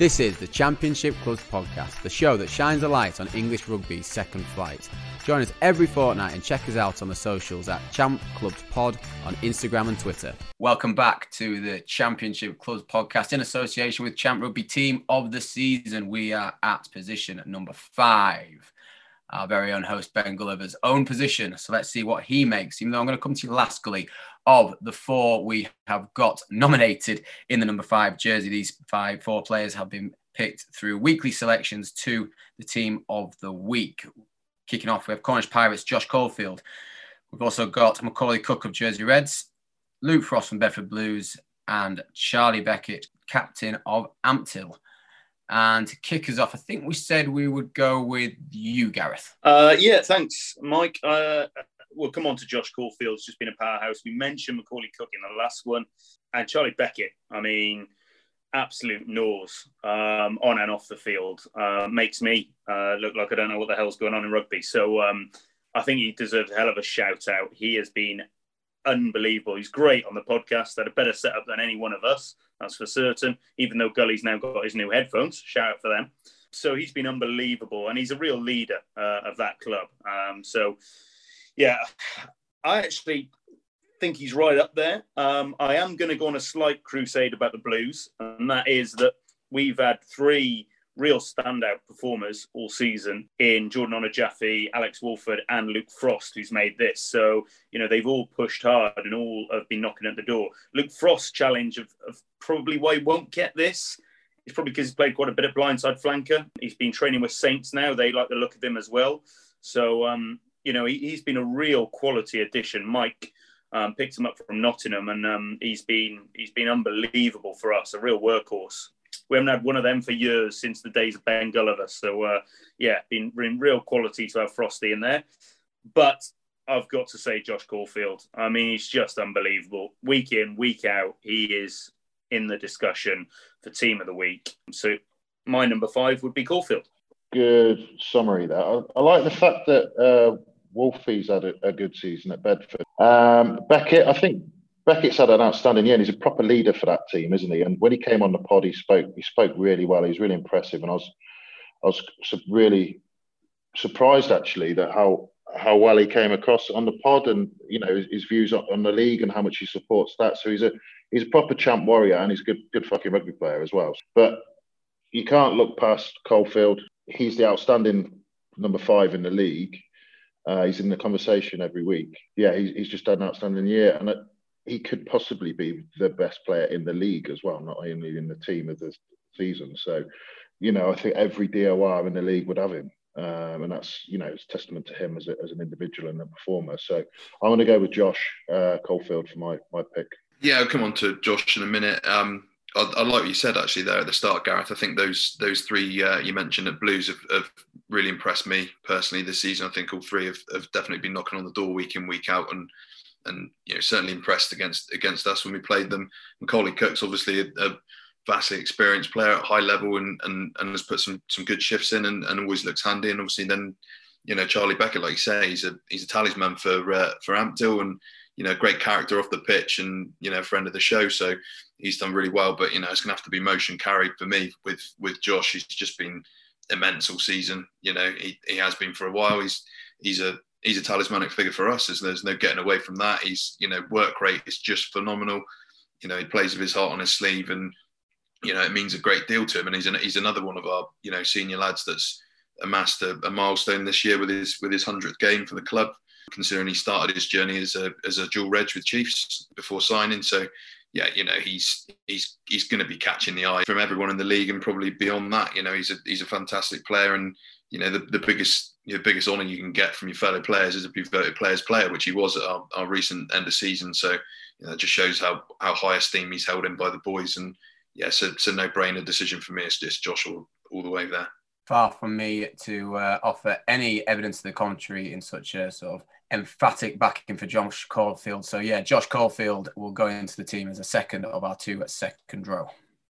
This is the Championship Clubs podcast, the show that shines a light on English rugby's second flight. Join us every fortnight and check us out on the socials at Champ Clubs Pod on Instagram and Twitter. Welcome back to the Championship Clubs podcast in association with Champ Rugby Team of the Season. We are at position number five. Our very own host Ben Gulliver's own position. So let's see what he makes. Even though I'm going to come to you last, of the four we have got nominated in the number five jersey. These five, four players have been picked through weekly selections to the team of the week. Kicking off, we have Cornish Pirates, Josh Caulfield. We've also got Macaulay Cook of Jersey Reds, Luke Frost from Bedford Blues, and Charlie Beckett, captain of Ampthill. And to kick us off, I think we said we would go with you, Gareth. Uh, yeah, thanks, Mike. Uh, we'll come on to Josh Caulfield's just been a powerhouse. We mentioned Macaulay Cook in the last one, and Charlie Beckett. I mean, absolute nose um, on and off the field. Uh, makes me uh, look like I don't know what the hell's going on in rugby. So um, I think he deserves a hell of a shout out. He has been unbelievable. He's great on the podcast. Had a better setup than any one of us, that's for certain. Even though Gully's now got his new headphones, shout out for them. So he's been unbelievable, and he's a real leader uh, of that club. Um, so yeah, I actually think he's right up there. Um, I am going to go on a slight crusade about the Blues, and that is that we've had three real standout performers all season in Jordan Onojaife, Alex Wolford, and Luke Frost, who's made this. So, you know, they've all pushed hard and all have been knocking at the door. Luke Frost's challenge of, of probably why he won't get this is probably because he's played quite a bit of blindside flanker. He's been training with Saints now. They like the look of him as well. So, um, you know, he, has been a real quality addition. Mike um, picked him up from Nottingham, and um, he's been he's been unbelievable for us. A real workhorse. We haven't had one of them for years since the days of Ben Gulliver. So uh, yeah, been, been real quality to have Frosty in there. But I've got to say, Josh Caulfield. I mean, he's just unbelievable. Week in, week out, he is in the discussion for Team of the Week. So my number five would be Caulfield. Good summary there. I, I like the fact that uh, Wolfie's had a, a good season at Bedford. Um, Beckett, I think Beckett's had an outstanding year. And he's a proper leader for that team, isn't he? And when he came on the pod, he spoke. He spoke really well. He was really impressive, and I was, I was really surprised actually that how how well he came across on the pod, and you know his, his views on the league and how much he supports that. So he's a he's a proper champ warrior, and he's a good good fucking rugby player as well. But you can't look past Caulfield. He's the outstanding number five in the league uh, he's in the conversation every week. Yeah, he's, he's just had an outstanding year, and he could possibly be the best player in the league as well, not only in the team of the season. So, you know, I think every DOR in the league would have him. Um, and that's you know it's testament to him as, a, as an individual and a performer. So I'm going to go with Josh uh, Caulfield for my my pick. Yeah, I'll come on to Josh in a minute. Um, I, I, like what you said actually there at the start, Gareth. I think those those three uh, you mentioned at Blues have, have, really impressed me personally this season. I think all three have, have, definitely been knocking on the door week in week out, and and you know certainly impressed against against us when we played them. Macaulay Cook's obviously a, a vastly experienced player at high level and and, and has put some some good shifts in and, and always looks handy. And obviously then you know Charlie Beckett, like you say, he's a he's a talisman for uh, for Ampthill and you know great character off the pitch and you know friend of the show. So he's done really well. But you know, it's going to have to be motion carried for me with with Josh. He's just been immense all season. You know, he, he has been for a while. He's he's a he's a talismanic figure for us. There's, there's no getting away from that. He's you know work rate is just phenomenal. You know, he plays with his heart on his sleeve, and you know it means a great deal to him. And he's an, he's another one of our you know senior lads that's amassed a, a milestone this year with his with his hundredth game for the club. Considering he started his journey as a as a dual reg with Chiefs before signing, so yeah, you know, he's he's he's going to be catching the eye from everyone in the league and probably beyond that. You know, he's a he's a fantastic player, and you know, the, the biggest your biggest honour you can get from your fellow players is a voted players player, which he was at our, our recent end of season. So, you know, it just shows how how high esteem he's held in by the boys, and yeah, so it's a no brainer decision for me. It's just Josh all, all the way there. Far from me to uh, offer any evidence to the contrary in such a sort of emphatic backing for Josh Caulfield. So yeah, Josh Caulfield will go into the team as a second of our two at second row.